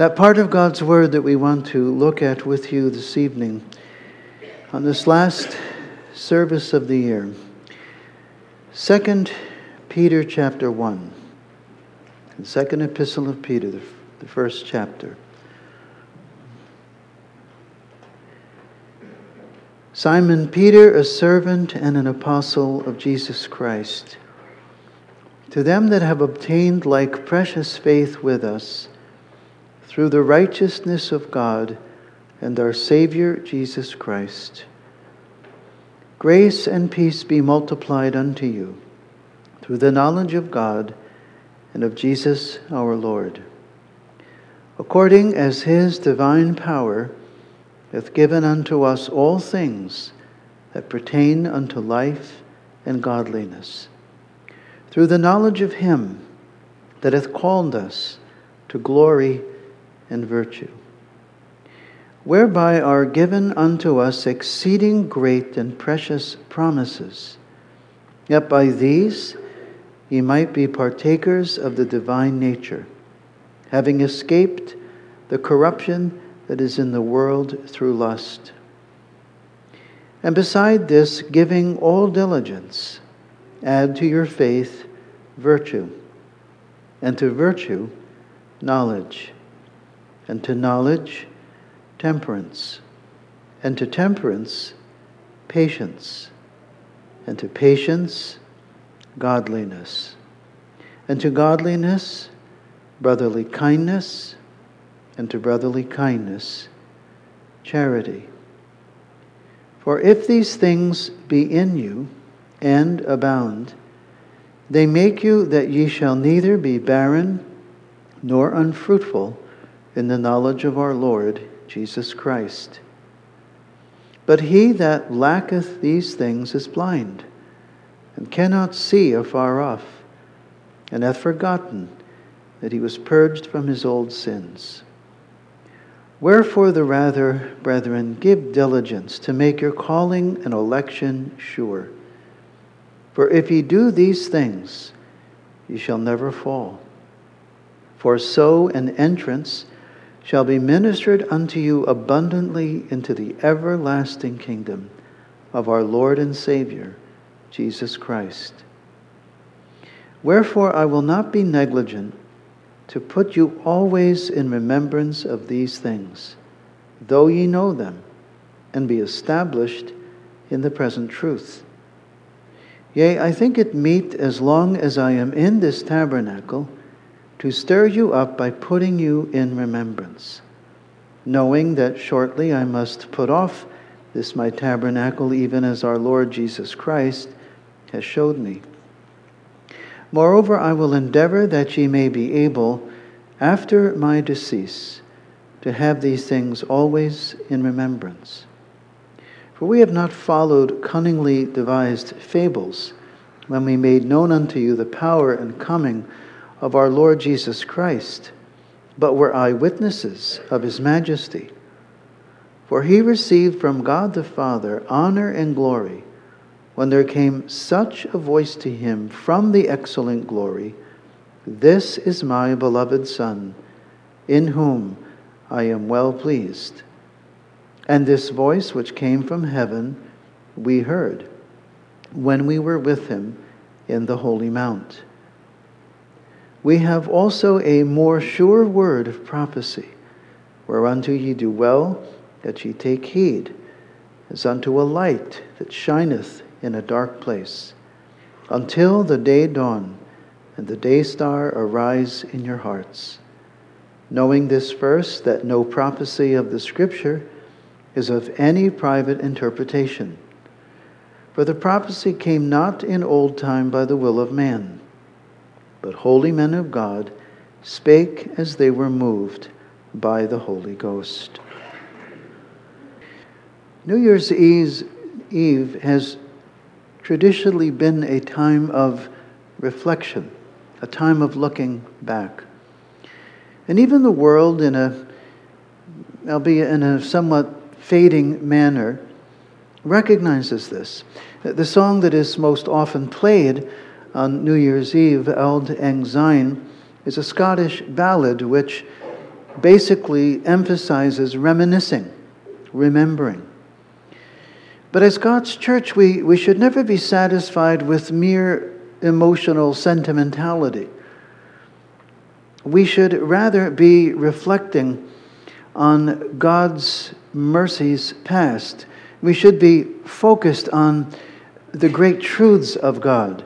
That part of God's Word that we want to look at with you this evening on this last service of the year. 2 Peter chapter 1. The second epistle of Peter, the, the first chapter. Simon Peter, a servant and an apostle of Jesus Christ, to them that have obtained like precious faith with us, through the righteousness of God and our Savior Jesus Christ. Grace and peace be multiplied unto you through the knowledge of God and of Jesus our Lord, according as his divine power hath given unto us all things that pertain unto life and godliness, through the knowledge of him that hath called us to glory and virtue, whereby are given unto us exceeding great and precious promises. Yet by these ye might be partakers of the divine nature, having escaped the corruption that is in the world through lust. And beside this, giving all diligence, add to your faith virtue, and to virtue, knowledge and to knowledge, temperance, and to temperance, patience, and to patience, godliness, and to godliness, brotherly kindness, and to brotherly kindness, charity. For if these things be in you and abound, they make you that ye shall neither be barren nor unfruitful in the knowledge of our Lord Jesus Christ. But he that lacketh these things is blind, and cannot see afar off, and hath forgotten that he was purged from his old sins. Wherefore, the rather, brethren, give diligence to make your calling and election sure. For if ye do these things, ye shall never fall. For so an entrance shall be ministered unto you abundantly into the everlasting kingdom of our Lord and Savior, Jesus Christ. Wherefore I will not be negligent to put you always in remembrance of these things, though ye know them, and be established in the present truth. Yea, I think it meet as long as I am in this tabernacle to stir you up by putting you in remembrance, knowing that shortly I must put off this my tabernacle, even as our Lord Jesus Christ has showed me. Moreover, I will endeavor that ye may be able, after my decease, to have these things always in remembrance. For we have not followed cunningly devised fables when we made known unto you the power and coming of our Lord Jesus Christ, but were eyewitnesses of his majesty. For he received from God the Father honor and glory when there came such a voice to him from the excellent glory This is my beloved Son, in whom I am well pleased. And this voice which came from heaven we heard when we were with him in the holy mount we have also a more sure word of prophecy, whereunto ye do well that ye take heed, as unto a light that shineth in a dark place, until the day dawn and the day star arise in your hearts. Knowing this first, that no prophecy of the Scripture is of any private interpretation. For the prophecy came not in old time by the will of man but holy men of God spake as they were moved by the Holy Ghost. New Year's Eve has traditionally been a time of reflection, a time of looking back. And even the world, in a, albeit in a somewhat fading manner, recognizes this. The song that is most often played on New Year's Eve, Auld Lang Syne, is a Scottish ballad which basically emphasizes reminiscing, remembering. But as God's church, we, we should never be satisfied with mere emotional sentimentality. We should rather be reflecting on God's mercies past. We should be focused on the great truths of God.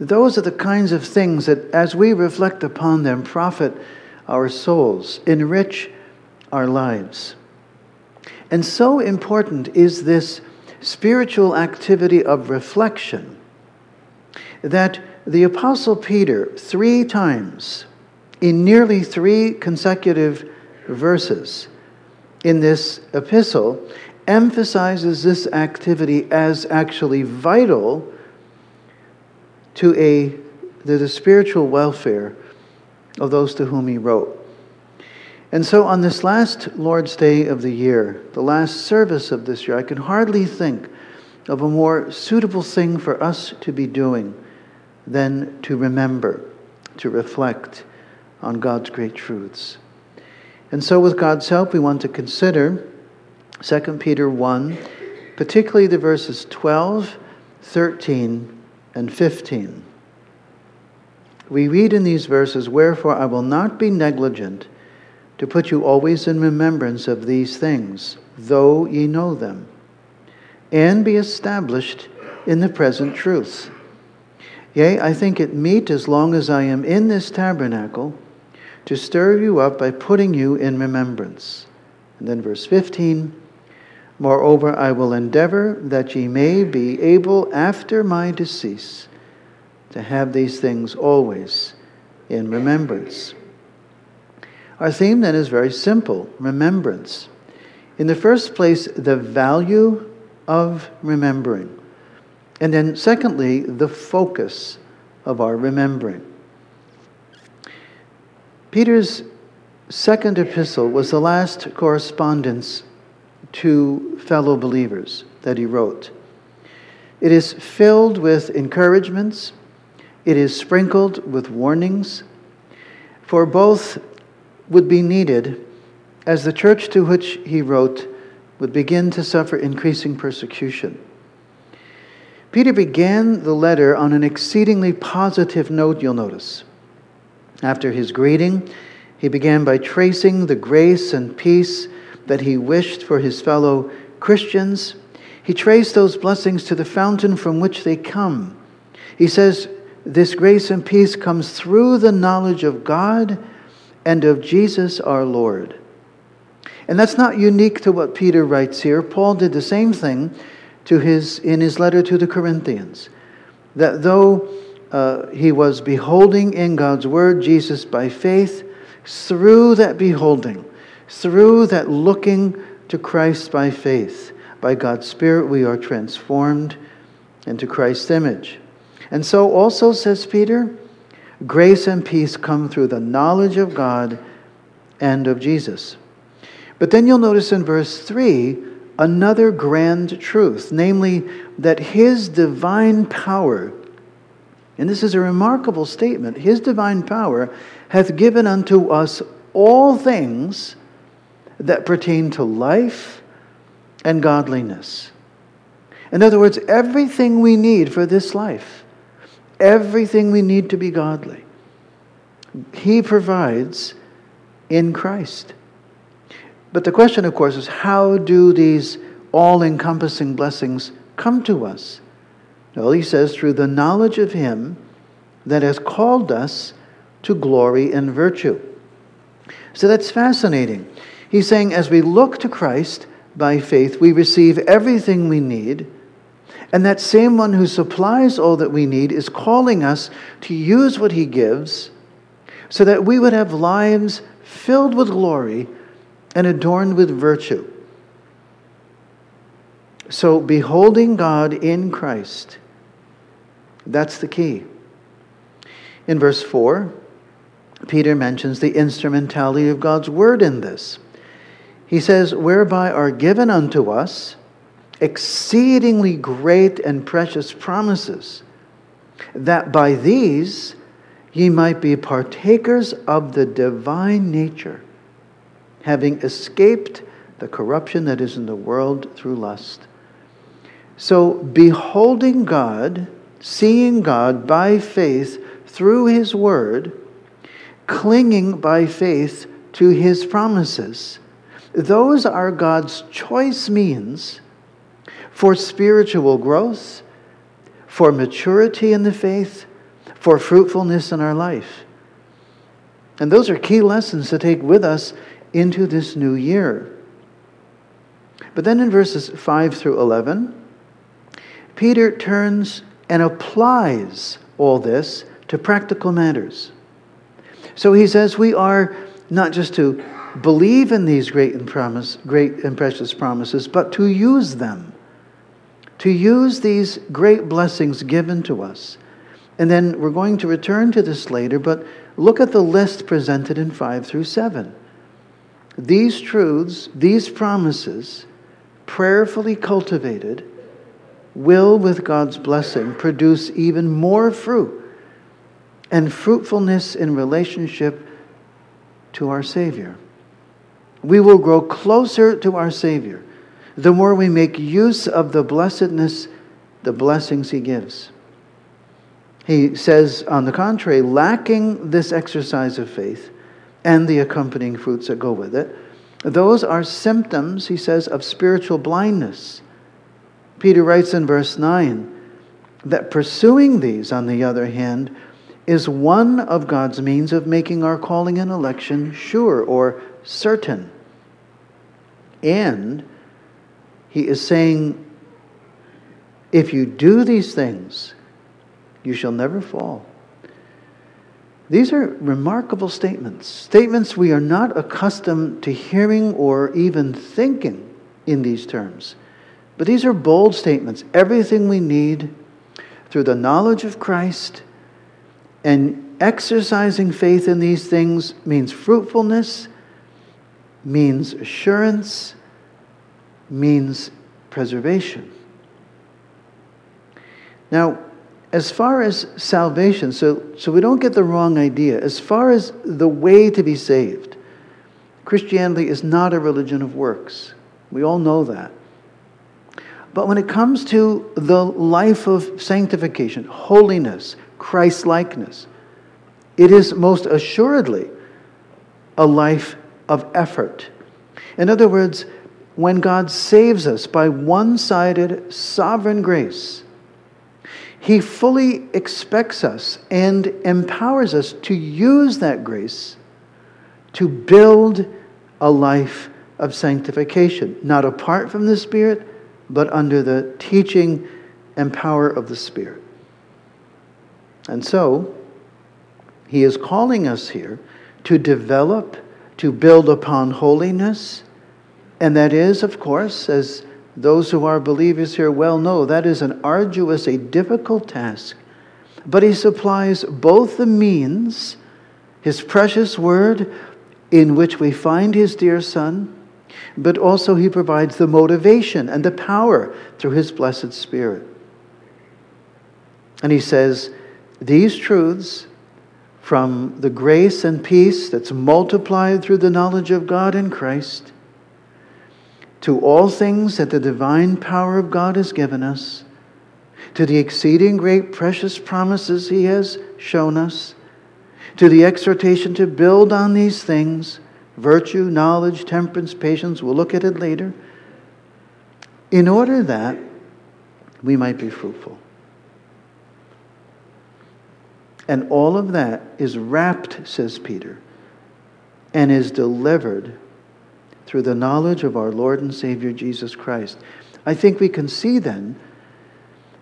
Those are the kinds of things that, as we reflect upon them, profit our souls, enrich our lives. And so important is this spiritual activity of reflection that the Apostle Peter, three times, in nearly three consecutive verses in this epistle, emphasizes this activity as actually vital to a, the, the spiritual welfare of those to whom he wrote. And so, on this last Lord's Day of the year, the last service of this year, I can hardly think of a more suitable thing for us to be doing than to remember, to reflect on God's great truths. And so, with God's help, we want to consider 2 Peter 1, particularly the verses 12, 13, and 15. We read in these verses, Wherefore I will not be negligent to put you always in remembrance of these things, though ye know them, and be established in the present truth. Yea, I think it meet as long as I am in this tabernacle to stir you up by putting you in remembrance. And then verse 15 Moreover, I will endeavor that ye may be able after my decease to have these things always in remembrance. Our theme then is very simple remembrance. In the first place, the value of remembering. And then, secondly, the focus of our remembering. Peter's second epistle was the last correspondence to fellow believers that he wrote. It is filled with encouragements, it is sprinkled with warnings, for both would be needed as the church to which he wrote would begin to suffer increasing persecution. Peter began the letter on an exceedingly positive note, you'll notice. After his greeting, he began by tracing the grace and peace that he wished for his fellow Christians. He traced those blessings to the fountain from which they come. He says, This grace and peace comes through the knowledge of God and of Jesus our Lord. And that's not unique to what Peter writes here. Paul did the same thing to his, in his letter to the Corinthians. That though uh, he was beholding in God's word Jesus by faith, through that beholding, through that looking to Christ by faith, by God's Spirit, we are transformed into Christ's image. And so, also, says Peter, grace and peace come through the knowledge of God and of Jesus. But then you'll notice in verse 3 another grand truth, namely that his divine power, and this is a remarkable statement, his divine power hath given unto us all things that pertain to life and godliness. In other words, everything we need for this life, everything we need to be godly, He provides in Christ. But the question, of course, is how do these all encompassing blessings come to us? Well, he says, through the knowledge of Him that has called us to glory and virtue. So that's fascinating. He's saying, as we look to Christ by faith, we receive everything we need. And that same one who supplies all that we need is calling us to use what he gives so that we would have lives filled with glory and adorned with virtue. So, beholding God in Christ, that's the key. In verse 4, Peter mentions the instrumentality of God's word in this. He says, Whereby are given unto us exceedingly great and precious promises, that by these ye might be partakers of the divine nature, having escaped the corruption that is in the world through lust. So, beholding God, seeing God by faith through His Word, clinging by faith to His promises, those are God's choice means for spiritual growth, for maturity in the faith, for fruitfulness in our life. And those are key lessons to take with us into this new year. But then in verses 5 through 11, Peter turns and applies all this to practical matters. So he says we are not just to believe in these great and promise, great and precious promises, but to use them. To use these great blessings given to us. And then we're going to return to this later, but look at the list presented in 5 through 7. These truths, these promises, prayerfully cultivated, will, with God's blessing, produce even more fruit and fruitfulness in relationship to our Savior. We will grow closer to our Savior the more we make use of the blessedness, the blessings He gives. He says, on the contrary, lacking this exercise of faith and the accompanying fruits that go with it, those are symptoms, he says, of spiritual blindness. Peter writes in verse 9 that pursuing these, on the other hand, is one of God's means of making our calling and election sure or certain. And he is saying, if you do these things, you shall never fall. These are remarkable statements, statements we are not accustomed to hearing or even thinking in these terms. But these are bold statements. Everything we need through the knowledge of Christ and exercising faith in these things means fruitfulness, means assurance, means preservation. Now, as far as salvation, so, so we don't get the wrong idea, as far as the way to be saved, Christianity is not a religion of works. We all know that. But when it comes to the life of sanctification, holiness, Christ likeness, it is most assuredly a life of effort. In other words, when God saves us by one sided sovereign grace, he fully expects us and empowers us to use that grace to build a life of sanctification, not apart from the Spirit, but under the teaching and power of the Spirit. And so, he is calling us here to develop, to build upon holiness, and that is, of course, as those who are believers here well know that is an arduous, a difficult task. But he supplies both the means, his precious word, in which we find his dear Son, but also he provides the motivation and the power through his blessed Spirit. And he says, These truths, from the grace and peace that's multiplied through the knowledge of God in Christ, to all things that the divine power of God has given us, to the exceeding great precious promises He has shown us, to the exhortation to build on these things virtue, knowledge, temperance, patience. We'll look at it later. In order that we might be fruitful. And all of that is wrapped, says Peter, and is delivered through the knowledge of our Lord and Savior Jesus Christ. I think we can see then,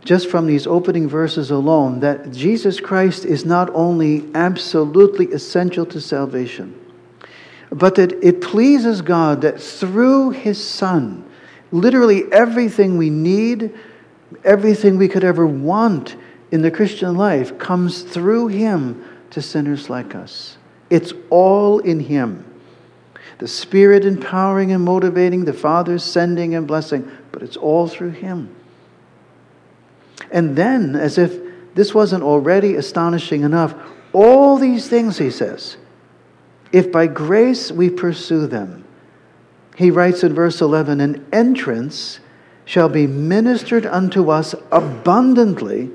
just from these opening verses alone, that Jesus Christ is not only absolutely essential to salvation, but that it pleases God that through His Son, literally everything we need, everything we could ever want in the Christian life comes through Him to sinners like us. It's all in Him the Spirit empowering and motivating, the Father sending and blessing, but it's all through Him. And then, as if this wasn't already astonishing enough, all these things, he says, if by grace we pursue them, he writes in verse 11 An entrance shall be ministered unto us abundantly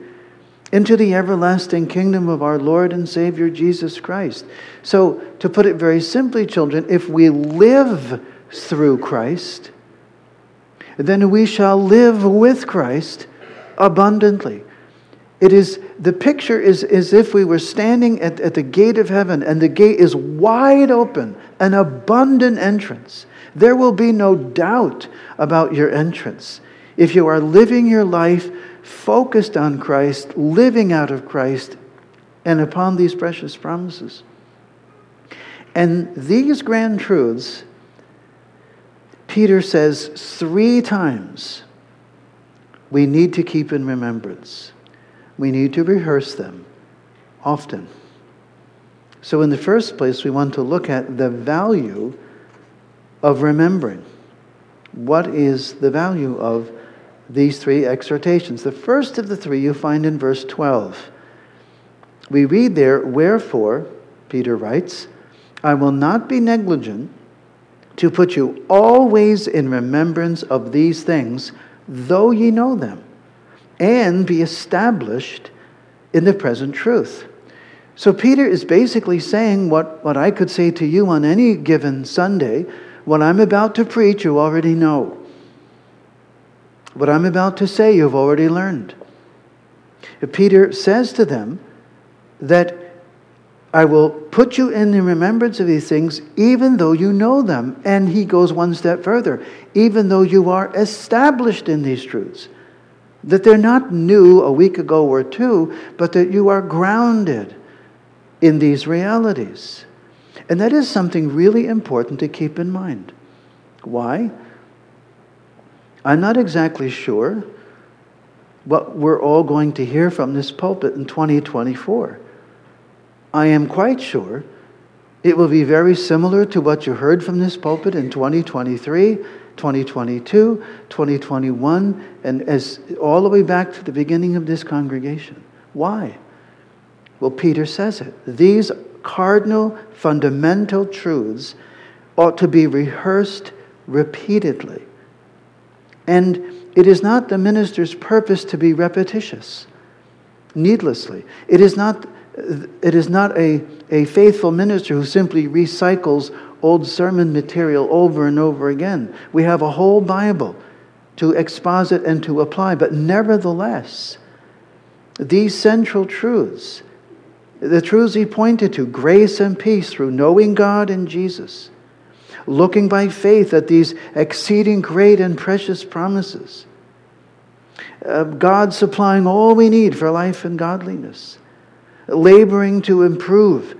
into the everlasting kingdom of our Lord and Savior Jesus Christ. So, to put it very simply, children, if we live through Christ, then we shall live with Christ abundantly. It is the picture is as if we were standing at, at the gate of heaven and the gate is wide open, an abundant entrance. There will be no doubt about your entrance. If you are living your life focused on Christ, living out of Christ, and upon these precious promises. And these grand truths, Peter says three times, we need to keep in remembrance. We need to rehearse them often. So, in the first place, we want to look at the value of remembering. What is the value of these three exhortations. The first of the three you find in verse 12. We read there, Wherefore, Peter writes, I will not be negligent to put you always in remembrance of these things, though ye know them, and be established in the present truth. So, Peter is basically saying what, what I could say to you on any given Sunday. What I'm about to preach, you already know. What I'm about to say, you've already learned. Peter says to them that I will put you in the remembrance of these things, even though you know them. And he goes one step further, even though you are established in these truths. That they're not new a week ago or two, but that you are grounded in these realities. And that is something really important to keep in mind. Why? I'm not exactly sure what we're all going to hear from this pulpit in 2024. I am quite sure it will be very similar to what you heard from this pulpit in 2023, 2022, 2021, and as all the way back to the beginning of this congregation. Why? Well, Peter says it. These cardinal, fundamental truths ought to be rehearsed repeatedly. And it is not the minister's purpose to be repetitious, needlessly. It is not, it is not a, a faithful minister who simply recycles old sermon material over and over again. We have a whole Bible to exposit and to apply, but nevertheless, these central truths, the truths he pointed to, grace and peace through knowing God and Jesus, looking by faith at these exceeding great and precious promises. Uh, God supplying all we need for life and godliness, laboring to improve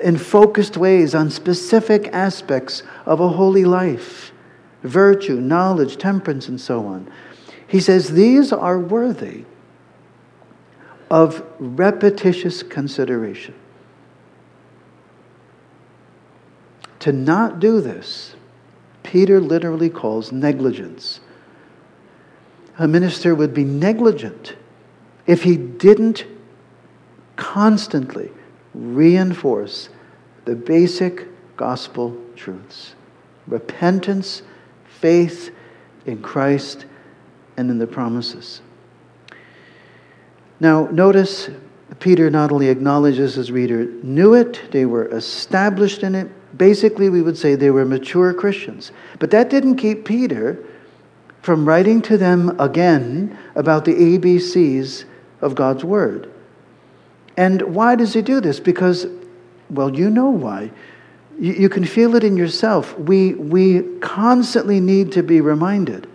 in focused ways on specific aspects of a holy life virtue, knowledge, temperance, and so on. He says these are worthy of repetitious consideration. To not do this, Peter literally calls negligence. A minister would be negligent if he didn't constantly reinforce the basic gospel truths repentance, faith in Christ, and in the promises. Now, notice Peter not only acknowledges his reader knew it, they were established in it, basically, we would say they were mature Christians. But that didn't keep Peter from writing to them again about the ABCs of God's Word. And why does he do this? Because, well, you know why. You, you can feel it in yourself. We, we constantly need to be reminded.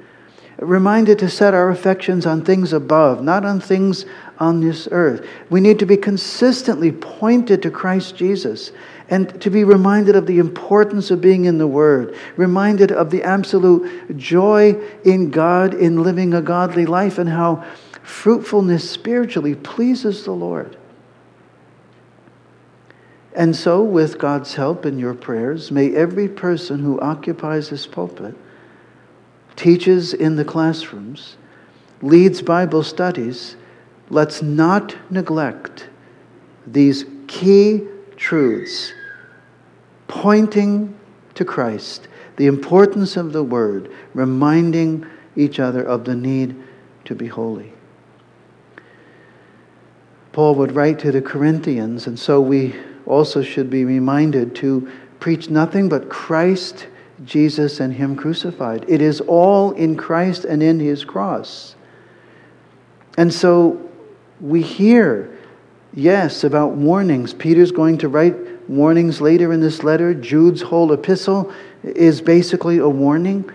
Reminded to set our affections on things above, not on things on this earth. We need to be consistently pointed to Christ Jesus and to be reminded of the importance of being in the Word, reminded of the absolute joy in God in living a godly life and how fruitfulness spiritually pleases the Lord. And so, with God's help in your prayers, may every person who occupies this pulpit, teaches in the classrooms, leads Bible studies, let's not neglect these key truths pointing to Christ the importance of the Word, reminding each other of the need to be holy. Paul would write to the Corinthians, and so we also should be reminded to preach nothing but Christ, Jesus, and Him crucified. It is all in Christ and in His cross. And so we hear, yes, about warnings. Peter's going to write warnings later in this letter. Jude's whole epistle is basically a warning.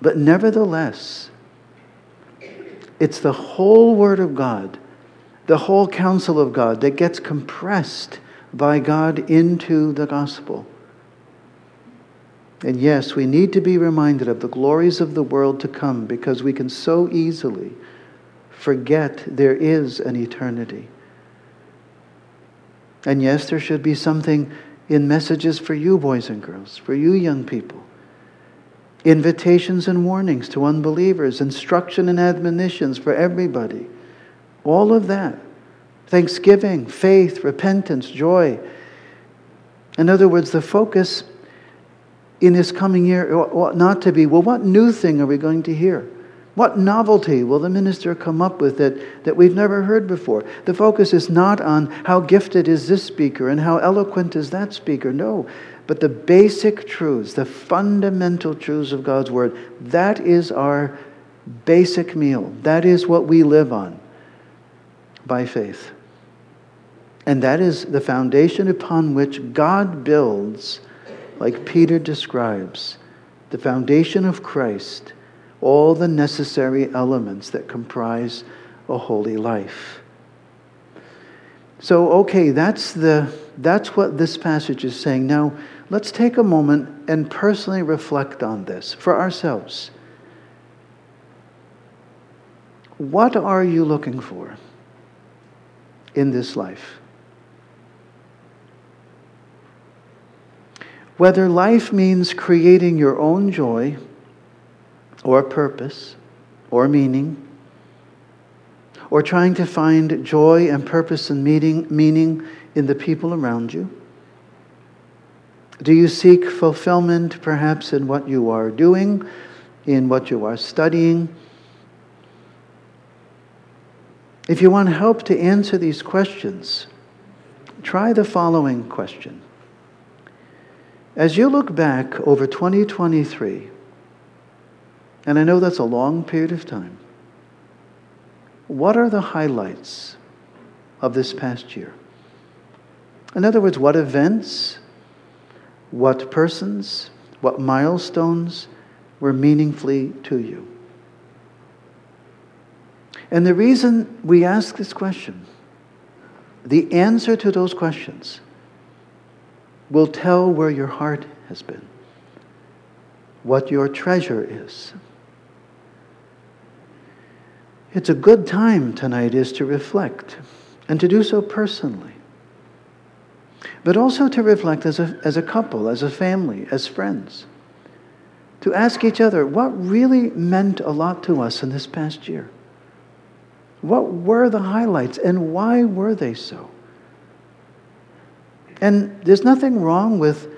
But nevertheless, it's the whole Word of God the whole counsel of God that gets compressed by God into the gospel. And yes, we need to be reminded of the glories of the world to come because we can so easily forget there is an eternity. And yes, there should be something in messages for you, boys and girls, for you, young people. Invitations and warnings to unbelievers, instruction and admonitions for everybody. All of that. Thanksgiving, faith, repentance, joy. In other words, the focus in this coming year ought not to be well, what new thing are we going to hear? What novelty will the minister come up with that, that we've never heard before? The focus is not on how gifted is this speaker and how eloquent is that speaker. No, but the basic truths, the fundamental truths of God's Word, that is our basic meal. That is what we live on by faith. And that is the foundation upon which God builds, like Peter describes, the foundation of Christ, all the necessary elements that comprise a holy life. So, okay, that's, the, that's what this passage is saying. Now, let's take a moment and personally reflect on this for ourselves. What are you looking for in this life? Whether life means creating your own joy or purpose or meaning, or trying to find joy and purpose and meaning, meaning in the people around you? Do you seek fulfillment perhaps in what you are doing, in what you are studying? If you want help to answer these questions, try the following question as you look back over 2023, and I know that's a long period of time, what are the highlights of this past year? In other words, what events, what persons, what milestones were meaningfully to you? And the reason we ask this question, the answer to those questions, will tell where your heart has been, what your treasure is. It's a good time tonight is to reflect and to do so personally. But also to reflect as a, as a couple, as a family, as friends. To ask each other what really meant a lot to us in this past year. What were the highlights and why were they so? And there's nothing wrong with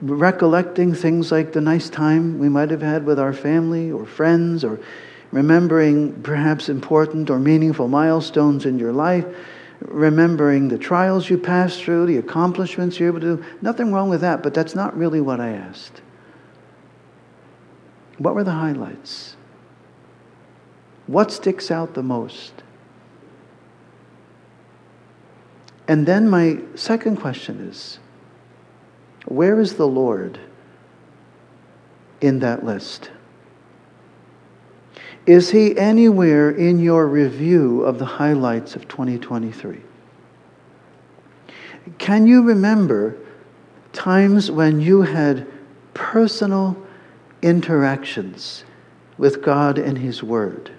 recollecting things like the nice time we might have had with our family or friends, or remembering perhaps important or meaningful milestones in your life, remembering the trials you passed through, the accomplishments you're able to do. Nothing wrong with that, but that's not really what I asked. What were the highlights? What sticks out the most? And then my second question is where is the Lord in that list? Is he anywhere in your review of the highlights of 2023? Can you remember times when you had personal interactions with God and His Word?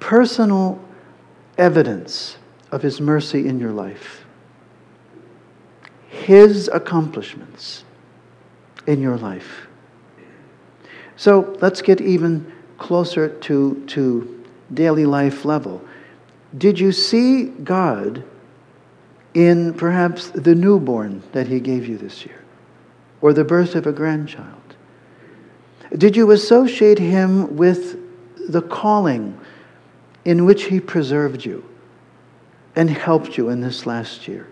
Personal evidence of His mercy in your life, His accomplishments in your life. So let's get even closer to, to daily life level. Did you see God in perhaps the newborn that He gave you this year or the birth of a grandchild? Did you associate Him with the calling in which He preserved you and helped you in this last year?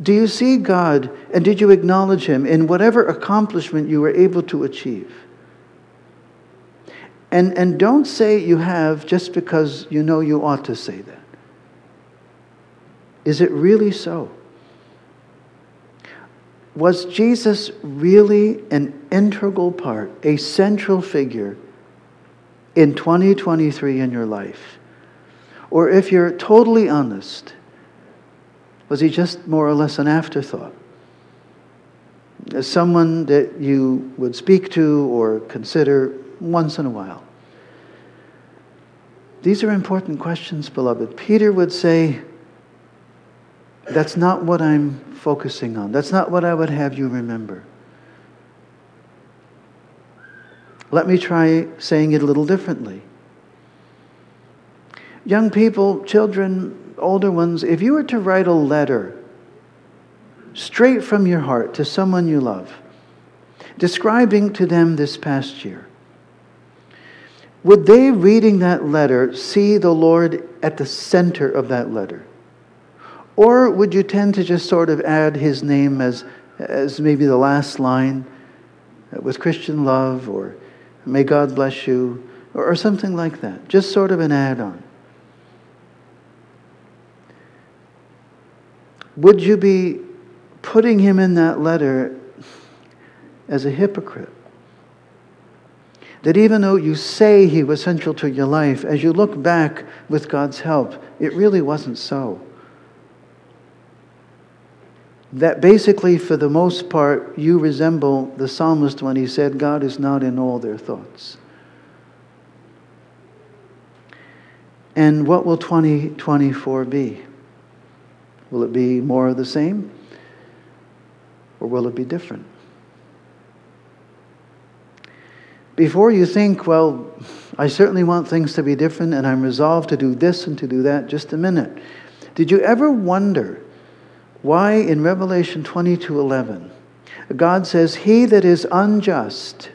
Do you see God and did you acknowledge Him in whatever accomplishment you were able to achieve? And, and don't say you have just because you know you ought to say that. Is it really so? Was Jesus really an integral part, a central figure in 2023 in your life? Or if you're totally honest, was he just more or less an afterthought? As someone that you would speak to or consider once in a while. These are important questions, beloved. Peter would say, That's not what I'm focusing on. That's not what I would have you remember. Let me try saying it a little differently. Young people, children, older ones, if you were to write a letter straight from your heart to someone you love, describing to them this past year, would they, reading that letter, see the Lord at the center of that letter? Or would you tend to just sort of add his name as, as maybe the last line uh, with Christian love or may God bless you or, or something like that? Just sort of an add on. Would you be putting him in that letter as a hypocrite? That even though you say he was central to your life, as you look back with God's help, it really wasn't so. That basically, for the most part, you resemble the psalmist when he said, God is not in all their thoughts. And what will 2024 be? Will it be more of the same? Or will it be different? before you think, well, I certainly want things to be different and I'm resolved to do this and to do that, just a minute. Did you ever wonder why in Revelation 22 11, God says, "He that is unjust,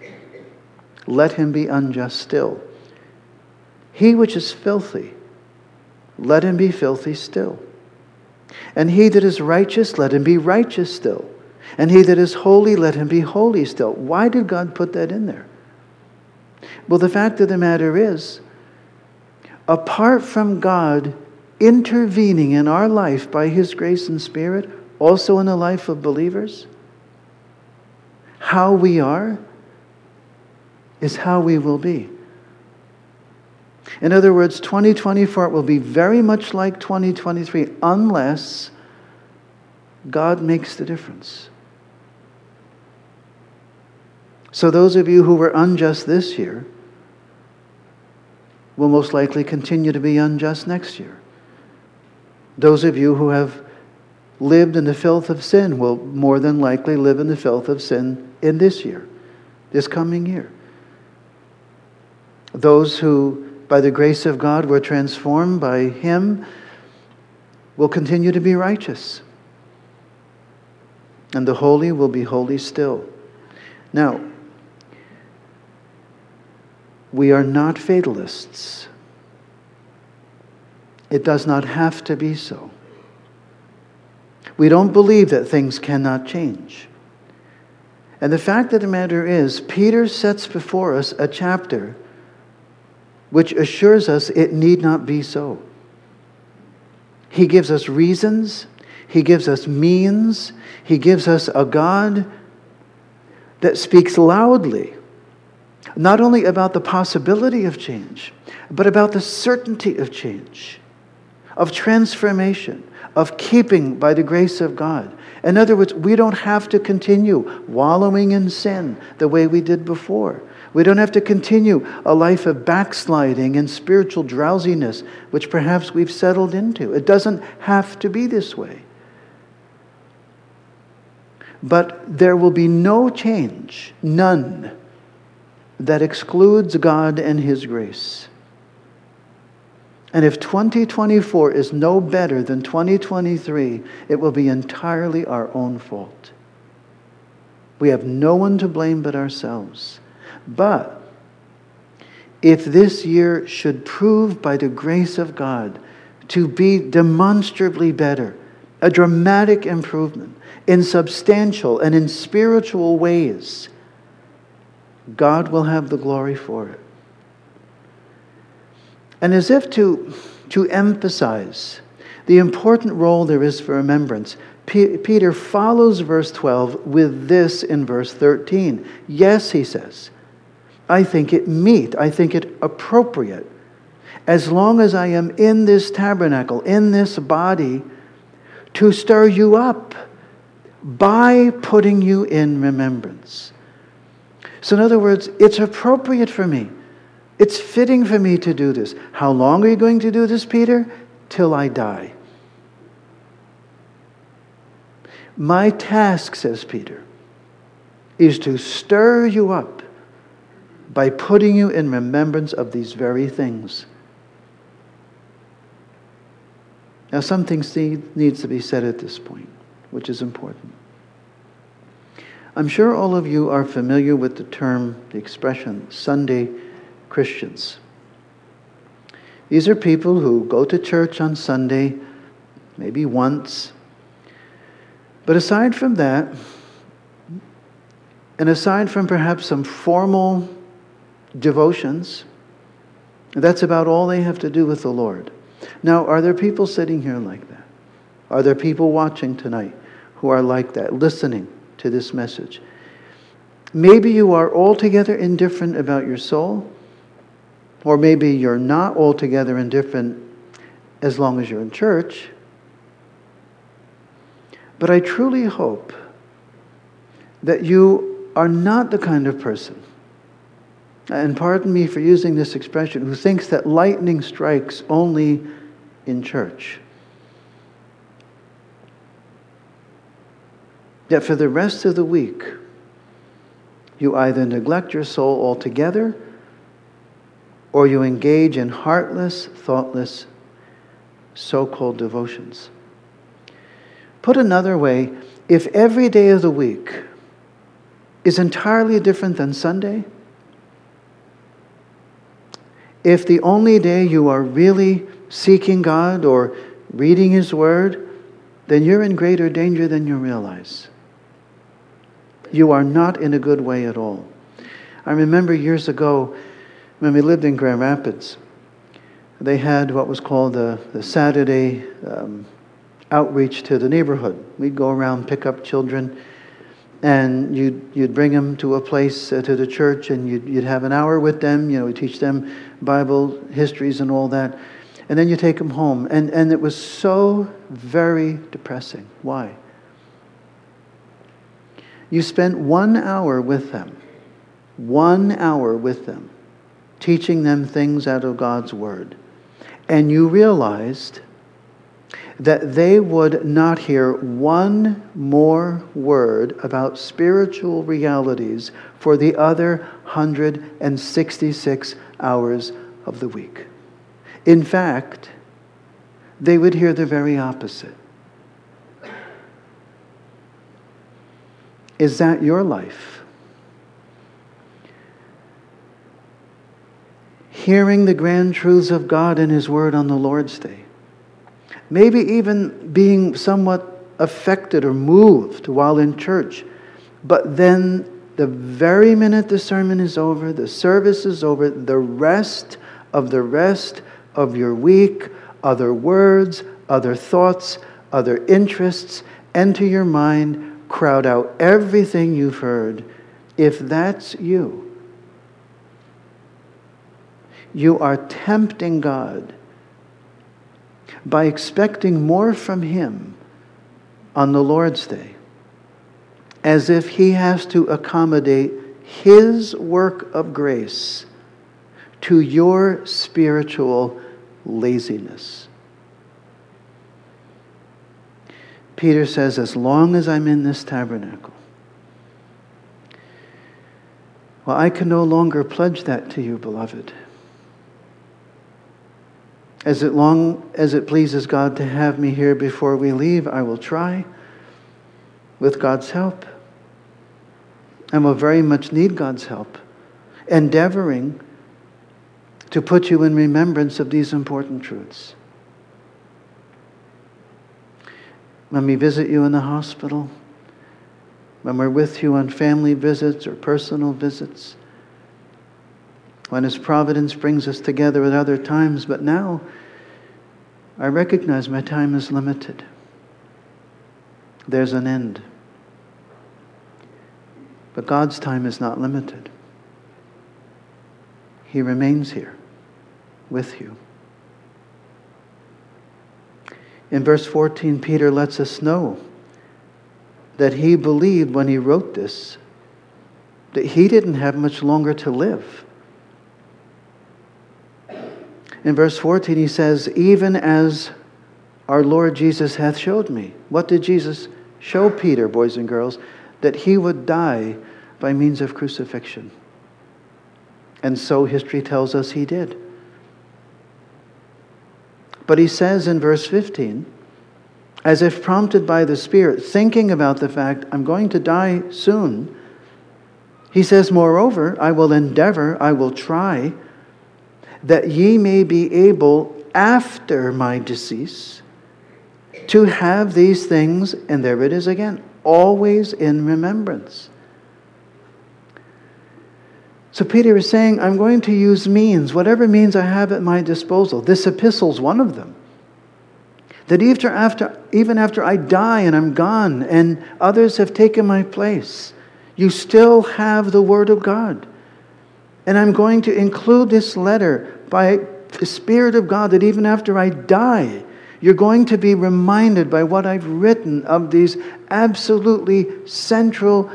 let him be unjust still. He which is filthy, let him be filthy still. And he that is righteous, let him be righteous still. And he that is holy, let him be holy still." Why did God put that in there? Well, the fact of the matter is, apart from God intervening in our life by His grace and Spirit, also in the life of believers, how we are is how we will be. In other words, 2024 will be very much like 2023 unless God makes the difference. So, those of you who were unjust this year will most likely continue to be unjust next year. Those of you who have lived in the filth of sin will more than likely live in the filth of sin in this year, this coming year. Those who, by the grace of God, were transformed by Him will continue to be righteous. And the holy will be holy still. Now, we are not fatalists. It does not have to be so. We don't believe that things cannot change. And the fact of the matter is, Peter sets before us a chapter which assures us it need not be so. He gives us reasons, He gives us means, He gives us a God that speaks loudly not only about the possibility of change, but about the certainty of change, of transformation, of keeping by the grace of God. In other words, we don't have to continue wallowing in sin the way we did before. We don't have to continue a life of backsliding and spiritual drowsiness, which perhaps we've settled into. It doesn't have to be this way. But there will be no change, none that excludes God and His grace. And if 2024 is no better than 2023, it will be entirely our own fault. We have no one to blame but ourselves. But if this year should prove by the grace of God to be demonstrably better, a dramatic improvement in substantial and in spiritual ways, God will have the glory for it. And as if to, to emphasize the important role there is for remembrance, P- Peter follows verse 12 with this in verse 13. Yes, he says, I think it meet, I think it appropriate, as long as I am in this tabernacle, in this body, to stir you up by putting you in remembrance. So, in other words, it's appropriate for me. It's fitting for me to do this. How long are you going to do this, Peter? Till I die. My task, says Peter, is to stir you up by putting you in remembrance of these very things. Now, something needs to be said at this point, which is important. I'm sure all of you are familiar with the term, the expression, Sunday Christians. These are people who go to church on Sunday, maybe once, but aside from that, and aside from perhaps some formal devotions, that's about all they have to do with the Lord. Now, are there people sitting here like that? Are there people watching tonight who are like that, listening to this message? Maybe you are altogether indifferent about your soul, or maybe you're not altogether indifferent as long as you're in church. But I truly hope that you are not the kind of person, and pardon me for using this expression, who thinks that lightning strikes only in church. That for the rest of the week, you either neglect your soul altogether or you engage in heartless, thoughtless, so called devotions. Put another way, if every day of the week is entirely different than Sunday, if the only day you are really seeking God or reading His Word, then you're in greater danger than you realize. You are not in a good way at all. I remember years ago when we lived in Grand Rapids, they had what was called the, the Saturday um, outreach to the neighborhood. We'd go around, pick up children, and you'd, you'd bring them to a place, uh, to the church, and you'd, you'd have an hour with them. You know, teach them Bible histories and all that. And then you take them home. And, and it was so very depressing. Why? You spent one hour with them, one hour with them, teaching them things out of God's Word. And you realized that they would not hear one more word about spiritual realities for the other 166 hours of the week. In fact, they would hear the very opposite. Is that your life? Hearing the grand truths of God and His Word on the Lord's Day maybe even being somewhat affected or moved while in church. But then, the very minute the sermon is over, the service is over, the rest of the rest of your week, other words, other thoughts, other interests enter your mind, crowd out everything you've heard. If that's you, you are tempting God by expecting more from Him on the Lord's Day, as if He has to accommodate His work of grace to your spiritual laziness. Peter says, As long as I'm in this tabernacle, well, I can no longer pledge that to you, beloved. As it long as it pleases God to have me here before we leave, I will try with God's help. And will very much need God's help, endeavoring to put you in remembrance of these important truths. When we visit you in the hospital, when we're with you on family visits or personal visits, when His providence brings us together at other times, but now I recognize my time is limited. There's an end. But God's time is not limited. He remains here with you. In verse 14, Peter lets us know that he believed when he wrote this that he didn't have much longer to live. In verse 14, he says, Even as our Lord Jesus hath showed me. What did Jesus show Peter, boys and girls? That he would die by means of crucifixion. And so history tells us he did. But he says in verse 15, as if prompted by the Spirit, thinking about the fact, I'm going to die soon, he says, Moreover, I will endeavor, I will try, that ye may be able after my decease to have these things, and there it is again, always in remembrance. So Peter is saying, I'm going to use means, whatever means I have at my disposal. This epistle is one of them. That even after, even after I die and I'm gone and others have taken my place, you still have the Word of God. And I'm going to include this letter by the Spirit of God that even after I die, you're going to be reminded by what I've written of these absolutely central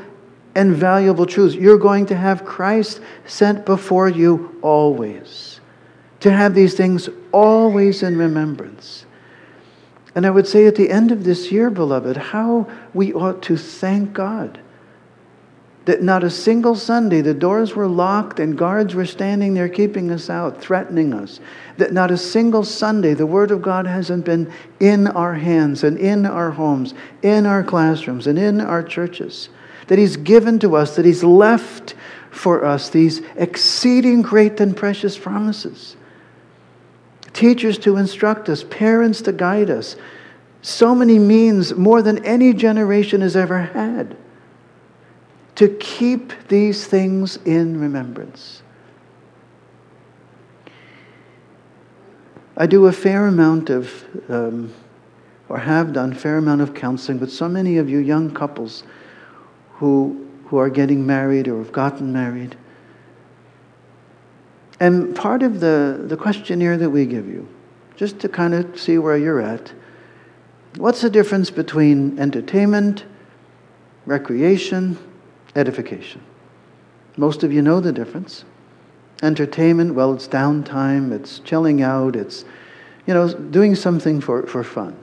and valuable truths. You're going to have Christ sent before you always. To have these things always in remembrance. And I would say at the end of this year, beloved, how we ought to thank God that not a single Sunday the doors were locked and guards were standing there keeping us out, threatening us. That not a single Sunday the Word of God hasn't been in our hands and in our homes, in our classrooms, and in our churches that He's given to us, that He's left for us these exceeding great and precious promises. Teachers to instruct us, parents to guide us. So many means, more than any generation has ever had, to keep these things in remembrance. I do a fair amount of, um, or have done, fair amount of counseling with so many of you young couples who, who are getting married or have gotten married. And part of the, the questionnaire that we give you, just to kind of see where you're at, what's the difference between entertainment, recreation, edification? Most of you know the difference. Entertainment, well, it's downtime, it's chilling out, it's, you know, doing something for, for fun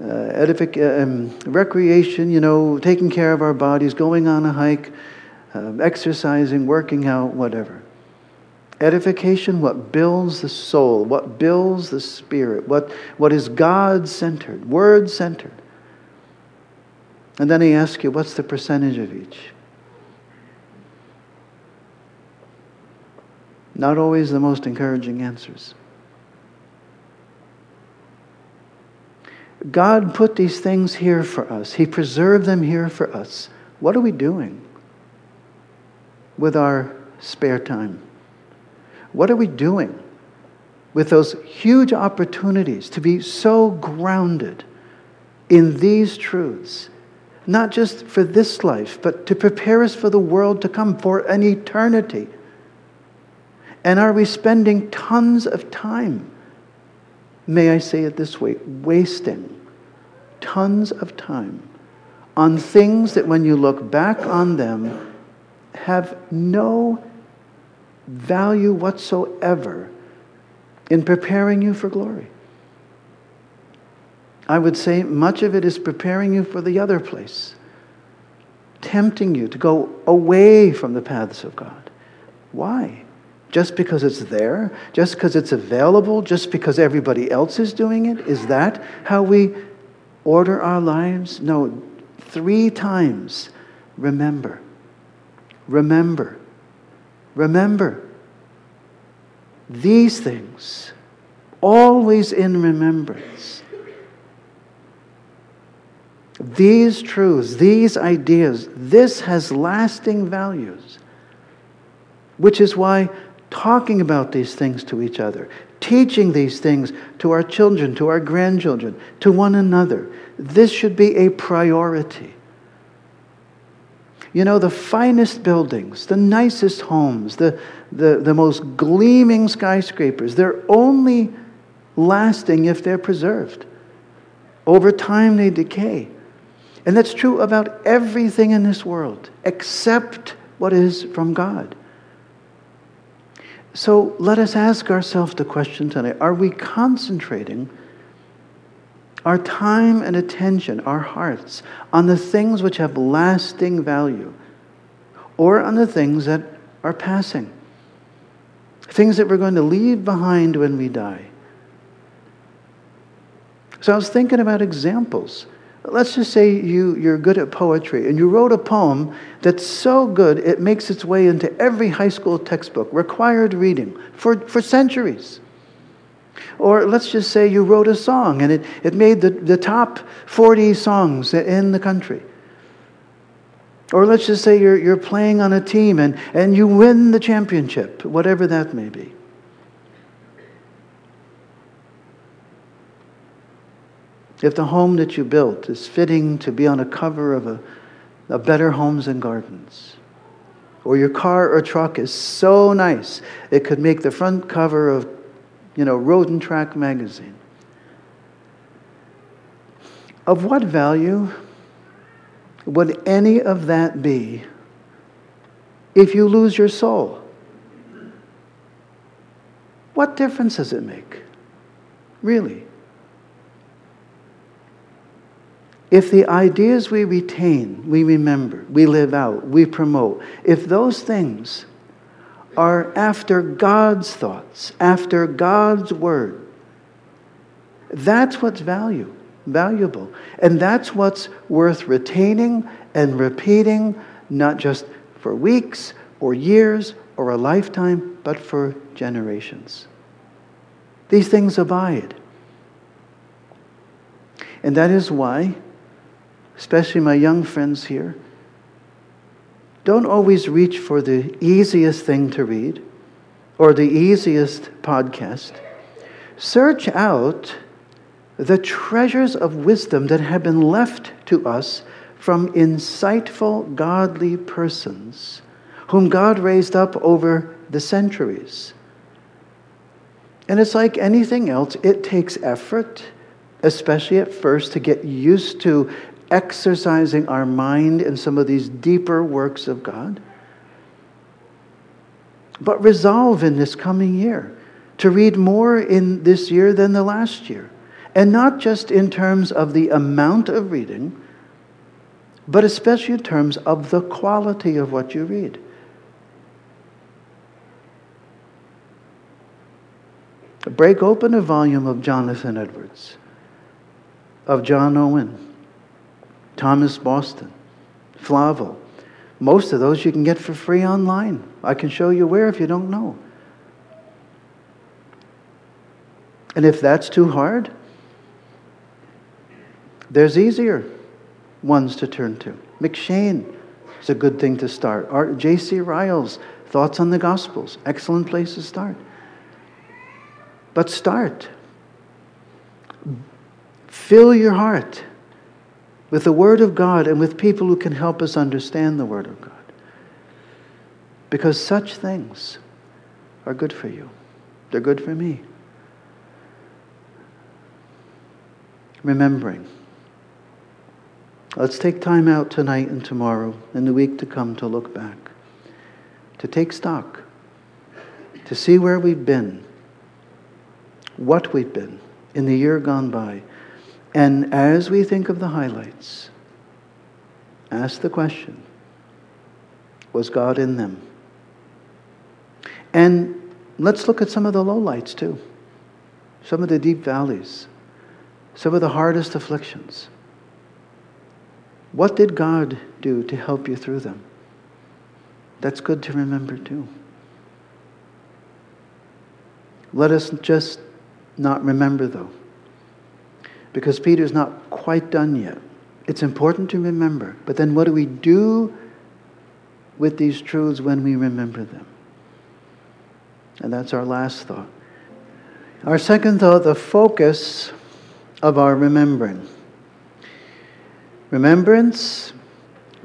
uh, edific- uh, um, recreation, you know, taking care of our bodies, going on a hike, uh, exercising, working out, whatever. Edification, what builds the soul, what builds the spirit, what, what is God centered, word centered. And then he asks you, what's the percentage of each? Not always the most encouraging answers. God put these things here for us. He preserved them here for us. What are we doing with our spare time? What are we doing with those huge opportunities to be so grounded in these truths? Not just for this life, but to prepare us for the world to come, for an eternity. And are we spending tons of time may I say it this way, wasting tons of time on things that when you look back on them have no value whatsoever in preparing you for glory. I would say much of it is preparing you for the other place, tempting you to go away from the paths of God. Why? just because it's there, just because it's available, just because everybody else is doing it? Is that how we order our lives? No, three times. Remember. Remember. Remember. These things, always in remembrance. These truths, these ideas, this has lasting values, which is why talking about these things to each other, teaching these things to our children, to our grandchildren, to one another. This should be a priority. You know, the finest buildings, the nicest homes, the, the, the most gleaming skyscrapers, they're only lasting if they're preserved. Over time, they decay. And that's true about everything in this world, except what is from God. So let us ask ourselves the question tonight are we concentrating our time and attention, our hearts, on the things which have lasting value or on the things that are passing? Things that we're going to leave behind when we die. So I was thinking about examples Let's just say you, you're good at poetry and you wrote a poem that's so good it makes its way into every high school textbook, required reading for, for centuries. Or let's just say you wrote a song and it, it made the, the top 40 songs in the country. Or let's just say you're, you're playing on a team and, and you win the championship, whatever that may be. If the home that you built is fitting to be on a cover of a, a Better Homes and Gardens, or your car or truck is so nice it could make the front cover of, you know, Road and Track magazine. Of what value would any of that be if you lose your soul? What difference does it make? Really? If the ideas we retain, we remember, we live out, we promote, if those things are after God's thoughts, after God's word, that's what's value, valuable. And that's what's worth retaining and repeating, not just for weeks or years or a lifetime, but for generations. These things abide. And that is why especially my young friends here, don't always reach for the easiest thing to read or the easiest podcast. Search out the treasures of wisdom that have been left to us from insightful, godly persons whom God raised up over the centuries. And it's like anything else, it takes effort, especially at first, to get used to exercising our mind in some of these deeper works of God. But resolve in this coming year to read more in this year than the last year. And not just in terms of the amount of reading, but especially in terms of the quality of what you read. Break open a volume of Jonathan Edwards, of John Owen Thomas Boston, Flavel. Most of those you can get for free online. I can show you where if you don't know. And if that's too hard, there's easier ones to turn to. M'Cheyne is a good thing to start. J.C. Ryle's Thoughts on the Gospels, excellent place to start. But start. Fill your heart with the Word of God and with people who can help us understand the Word of God. Because such things are good for you, they're good for me. Remembering. Let's take time out tonight and tomorrow and the week to come to look back, to take stock, to see where we've been, what we've been in the year gone by and as we think of the highlights, ask the question Was God in them? And let's look at some of the lowlights too, some of the deep valleys, some of the hardest afflictions. What did God do to help you through them? That's good to remember too. Let us just not remember, though, because Peter's not quite done yet. It's important to remember, but then what do we do with these truths when we remember them? And that's our last thought. Our second thought the focus of our remembering. Remembrance,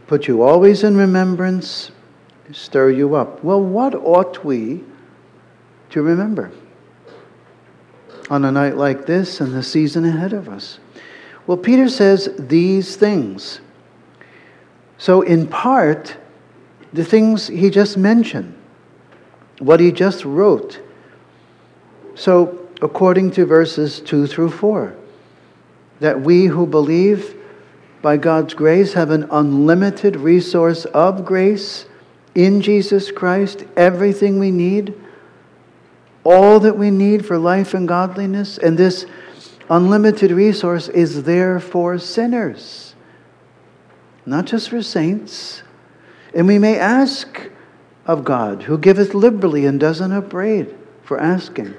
put you always in remembrance, stir you up. Well, what ought we to remember on a night like this and the season ahead of us? Well, Peter says these things. So, in part, the things he just mentioned, what he just wrote. So, according to verses 2 through 4, that we who believe by God's grace have an unlimited resource of grace in Jesus Christ, everything we need, all that we need for life and godliness, and this unlimited resource is there for sinners, not just for saints. And we may ask of God, who giveth liberally and doesn't upbraid for asking.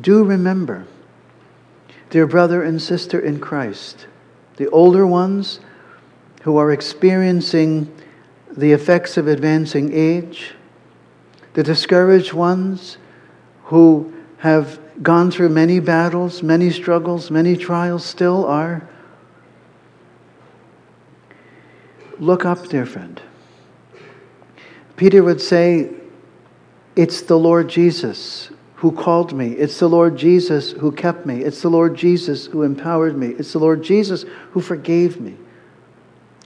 Do remember, dear brother and sister in Christ, the older ones who are experiencing the effects of advancing age, the discouraged ones who have gone through many battles, many struggles, many trials, still are. Look up, dear friend. Peter would say, It's the Lord Jesus who called me. It's the Lord Jesus who kept me. It's the Lord Jesus who empowered me. It's the Lord Jesus who forgave me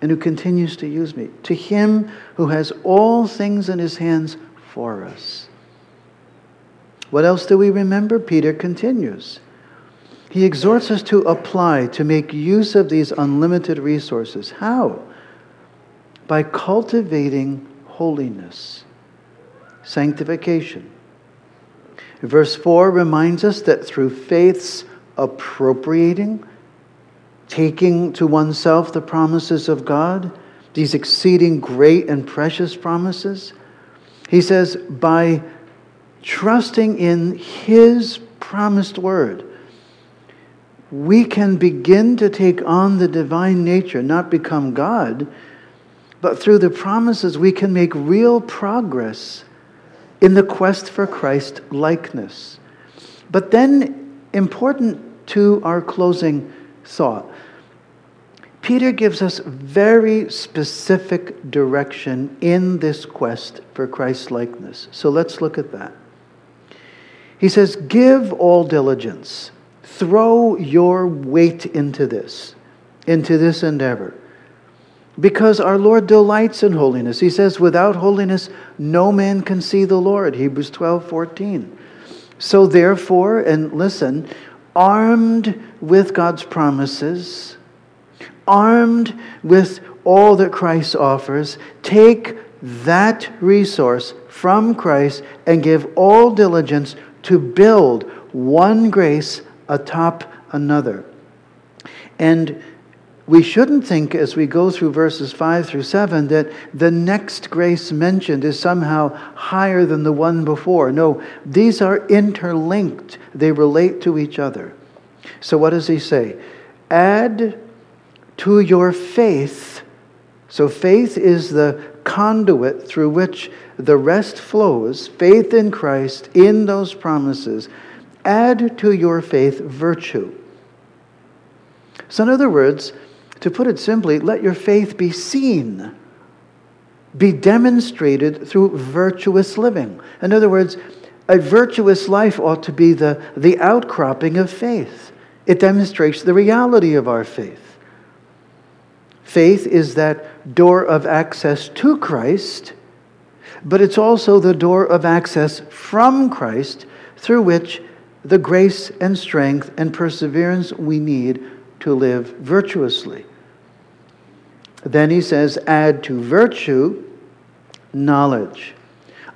and who continues to use me. To him who has all things in his hands for us. What else do we remember? Peter continues. He exhorts us to apply, to make use of these unlimited resources. How? By cultivating holiness, sanctification. Verse 4 reminds us that through faith's appropriating, taking to oneself the promises of God, these exceeding great and precious promises, he says, by trusting in His promised word, we can begin to take on the divine nature, not become God, but through the promises, we can make real progress in the quest for Christ likeness. But then, important to our closing thought, Peter gives us very specific direction in this quest for Christ likeness. So let's look at that. He says, Give all diligence, throw your weight into this, into this endeavor. Because our Lord delights in holiness. He says, Without holiness, no man can see the Lord. Hebrews 12 14. So, therefore, and listen, armed with God's promises, armed with all that Christ offers, take that resource from Christ and give all diligence to build one grace atop another. And we shouldn't think as we go through verses 5 through 7 that the next grace mentioned is somehow higher than the one before. No, these are interlinked, they relate to each other. So, what does he say? Add to your faith. So, faith is the conduit through which the rest flows, faith in Christ, in those promises. Add to your faith virtue. So, in other words, to put it simply, let your faith be seen, be demonstrated through virtuous living. In other words, a virtuous life ought to be the, the outcropping of faith. It demonstrates the reality of our faith. Faith is that door of access to Christ but it's also the door of access from Christ through which the grace and strength and perseverance we need to live virtuously. Then he says, add to virtue knowledge.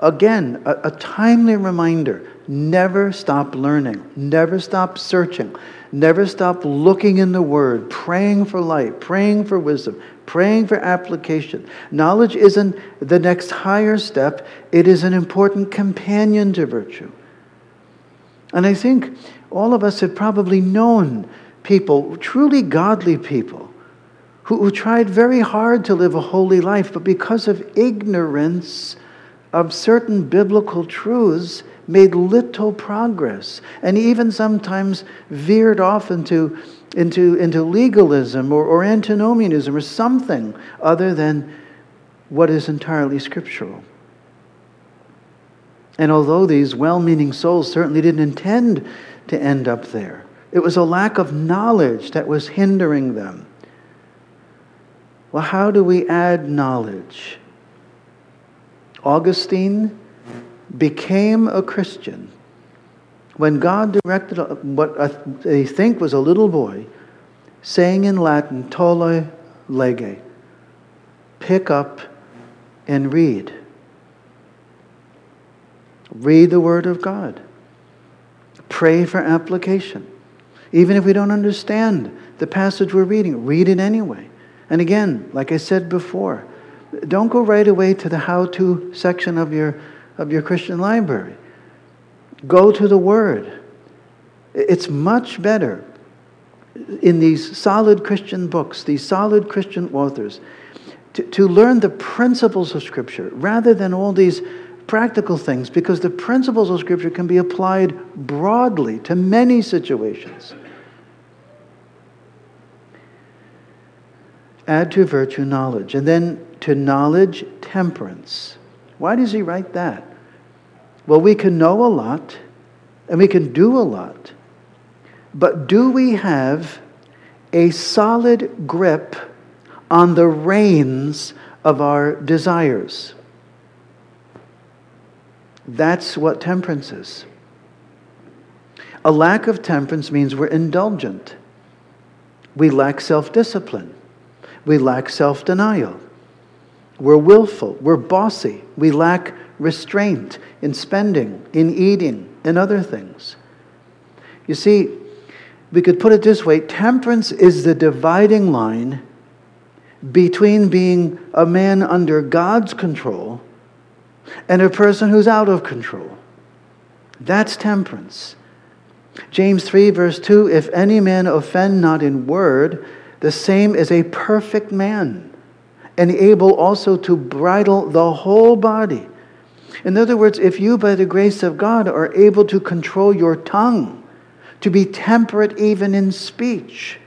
Again, a, a, timely reminder never stop learning, never stop searching, never stop looking in the Word, praying for light, praying for wisdom, praying for application. Knowledge isn't the next higher step, it is an important companion to virtue. And I think all of us have probably known people, truly godly people, who, who tried very hard to live a holy life, but because of ignorance of certain biblical truths, made little progress, and even sometimes veered off into, into, into legalism or, or antinomianism or something other than what is entirely scriptural. And although these well meaning souls certainly didn't intend to end up there, it was a lack of knowledge that was hindering them. Well, how do we add knowledge? Augustine became a Christian when God directed what I think was a little boy saying in Latin, Tolle lege, pick up and read. Read the Word of God. Pray for application. Even if we don't understand the passage we're reading, read it anyway. And again, like I said before, don't go right away to the how to section of your, of your Christian library. Go to the Word. It's much better in these solid Christian books, these solid Christian authors, to, to learn the principles of Scripture rather than all these practical things, because the principles of Scripture can be applied broadly to many situations. Add to virtue knowledge, and then to knowledge temperance. Why does he write that? Well, we can know a lot and we can do a lot, but do we have a solid grip on the reins of our desires? That's what temperance is. A lack of temperance means we're indulgent. We lack self discipline. We lack self denial. We're willful. We're bossy. We lack restraint in spending, in eating, in other things. You see, we could put it this way temperance is the dividing line between being a man under God's control and a person who's out of control. That's temperance. James 3, verse 2 If any man offend not in word, the same is a perfect man, and able also to bridle the whole body. In other words, if you, by the grace of God, are able to control your tongue, to be temperate even in speech,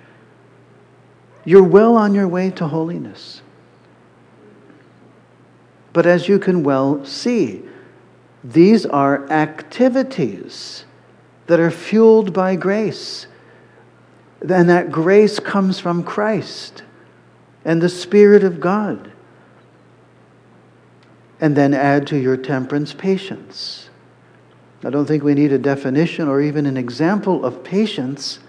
you're well on your way to holiness. But as you can well see, these are activities that are fueled by grace. And that grace comes from Christ and the Spirit of God. And then add to your temperance patience. I don't think we need a definition or even an example of patience.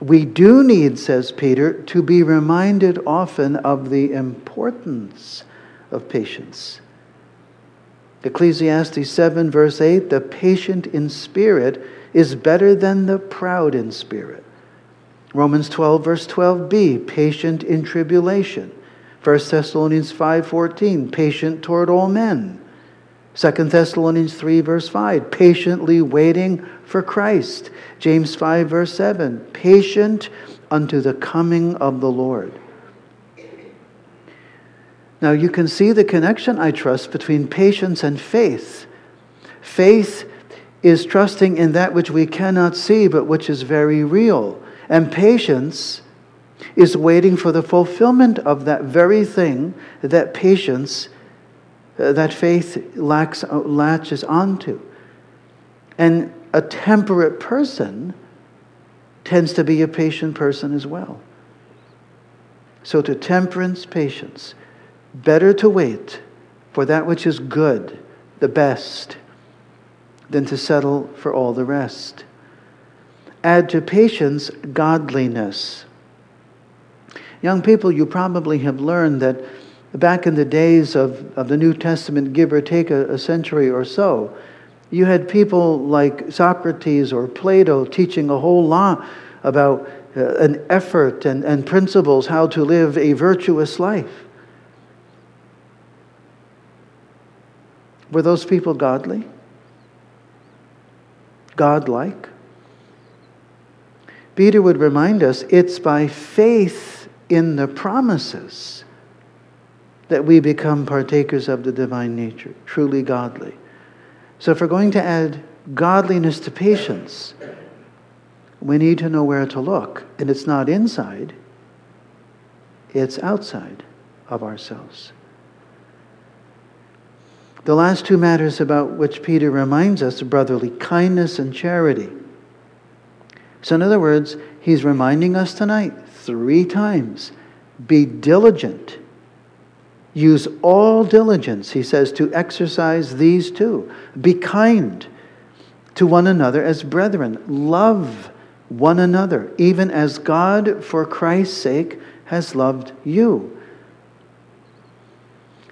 We do need, says Peter, to be reminded often of the importance of patience. Ecclesiastes 7, verse 8 the patient in spirit is better than the proud in spirit. Romans 12, verse 12b, patient in tribulation. 1 Thessalonians 5:14, patient toward all men. 2 Thessalonians 3, verse 5, patiently waiting for Christ. James 5, verse 7, patient unto the coming of the Lord. Now, you can see the connection, I trust, between patience and faith. Faith is trusting in that which we cannot see, but which is very real. And patience is waiting for the fulfillment of that very thing that patience, uh, that faith lacks, uh, latches onto. And a temperate person tends to be a patient person as well. So, to temperance, patience. Better to wait for that which is good, the best, than to settle for all the rest. Add to patience godliness. Young people, you probably have learned that Back in the days of, of the New Testament, give or take a, a century or so, you had people like Socrates or Plato teaching a whole lot about uh, an effort and, and principles how to live a virtuous life. Were those people godly? Godlike? Peter would remind us it's by faith in the promises that we become partakers of the divine nature, truly godly. So, if we're going to add godliness to patience, we need to know where to look. And it's not inside, it's outside of ourselves. The last two matters about which Peter reminds us brotherly kindness and charity. So, in other words, he's reminding us tonight three times be diligent. Use all diligence, he says, to exercise these two. Be kind to one another as brethren. Love one another, even as God, for Christ's sake, has loved you.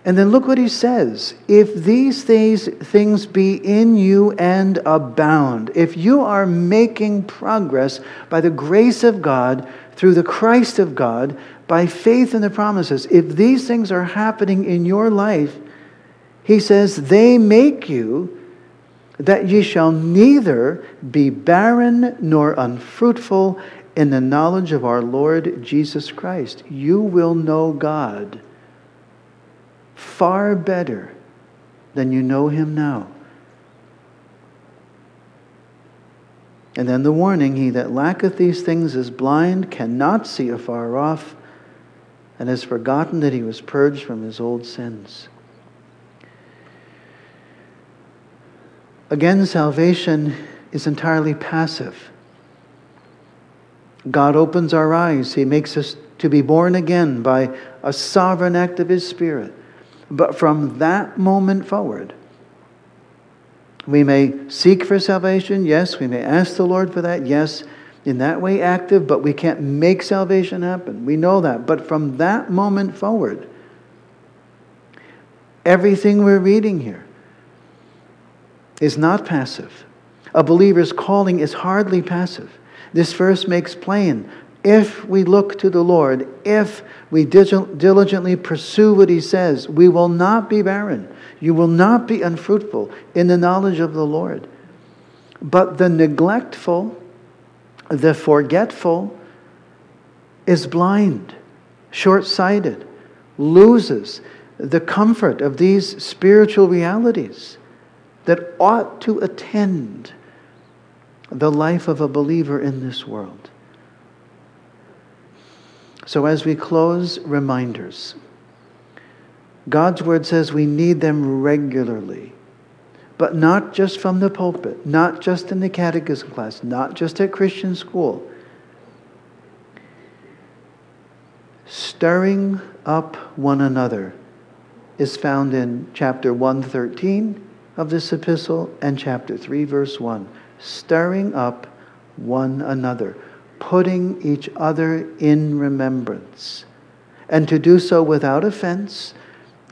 And then look what he says. If these things things be in you and abound, if you are making progress by the grace of God, through the Christ of God, by faith in the promises, if these things are happening in your life, he says, they make you that ye shall neither be barren nor unfruitful in the knowledge of our Lord Jesus Christ. You will know God far better than you know him now. And then the warning He that lacketh these things is blind, cannot see afar off, and has forgotten that he was purged from his old sins. Again, salvation is entirely passive. God opens our eyes, He makes us to be born again by a sovereign act of His Spirit. But from that moment forward, we may seek for salvation, yes. We may ask the Lord for that, yes. In that way, active, but we can't make salvation happen. We know that. But from that moment forward, everything we're reading here is not passive. A believer's calling is hardly passive. This verse makes plain if we look to the Lord, if we diligently pursue what He says, we will not be barren. You will not be unfruitful in the knowledge of the Lord. But the neglectful, the forgetful, is blind, short sighted, loses the comfort of these spiritual realities that ought to attend the life of a believer in this world. So, as we close, reminders. God's word says we need them regularly, but not just from the pulpit, not just in the catechism class, not just at Christian school. Stirring up one another is found in chapter 113 of this epistle and chapter 3, verse 1. Stirring up one another putting each other in remembrance, and to do so without offense,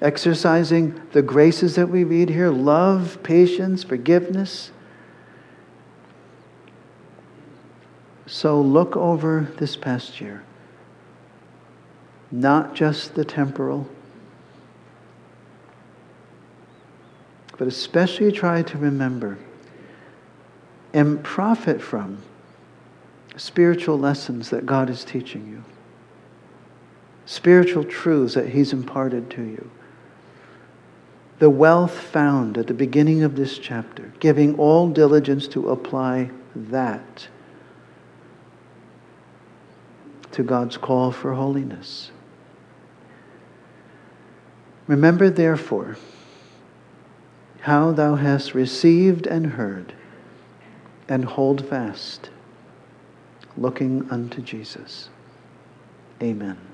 exercising the graces that we read here love, patience, forgiveness. So look over this past year, not just the temporal, but especially try to remember and profit from spiritual lessons that God is teaching you, spiritual truths that He's imparted to you. The wealth found at the beginning of this chapter, giving all diligence to apply that to God's call for holiness. Remember, therefore, how thou hast received and heard, and hold fast looking unto Jesus. Amen.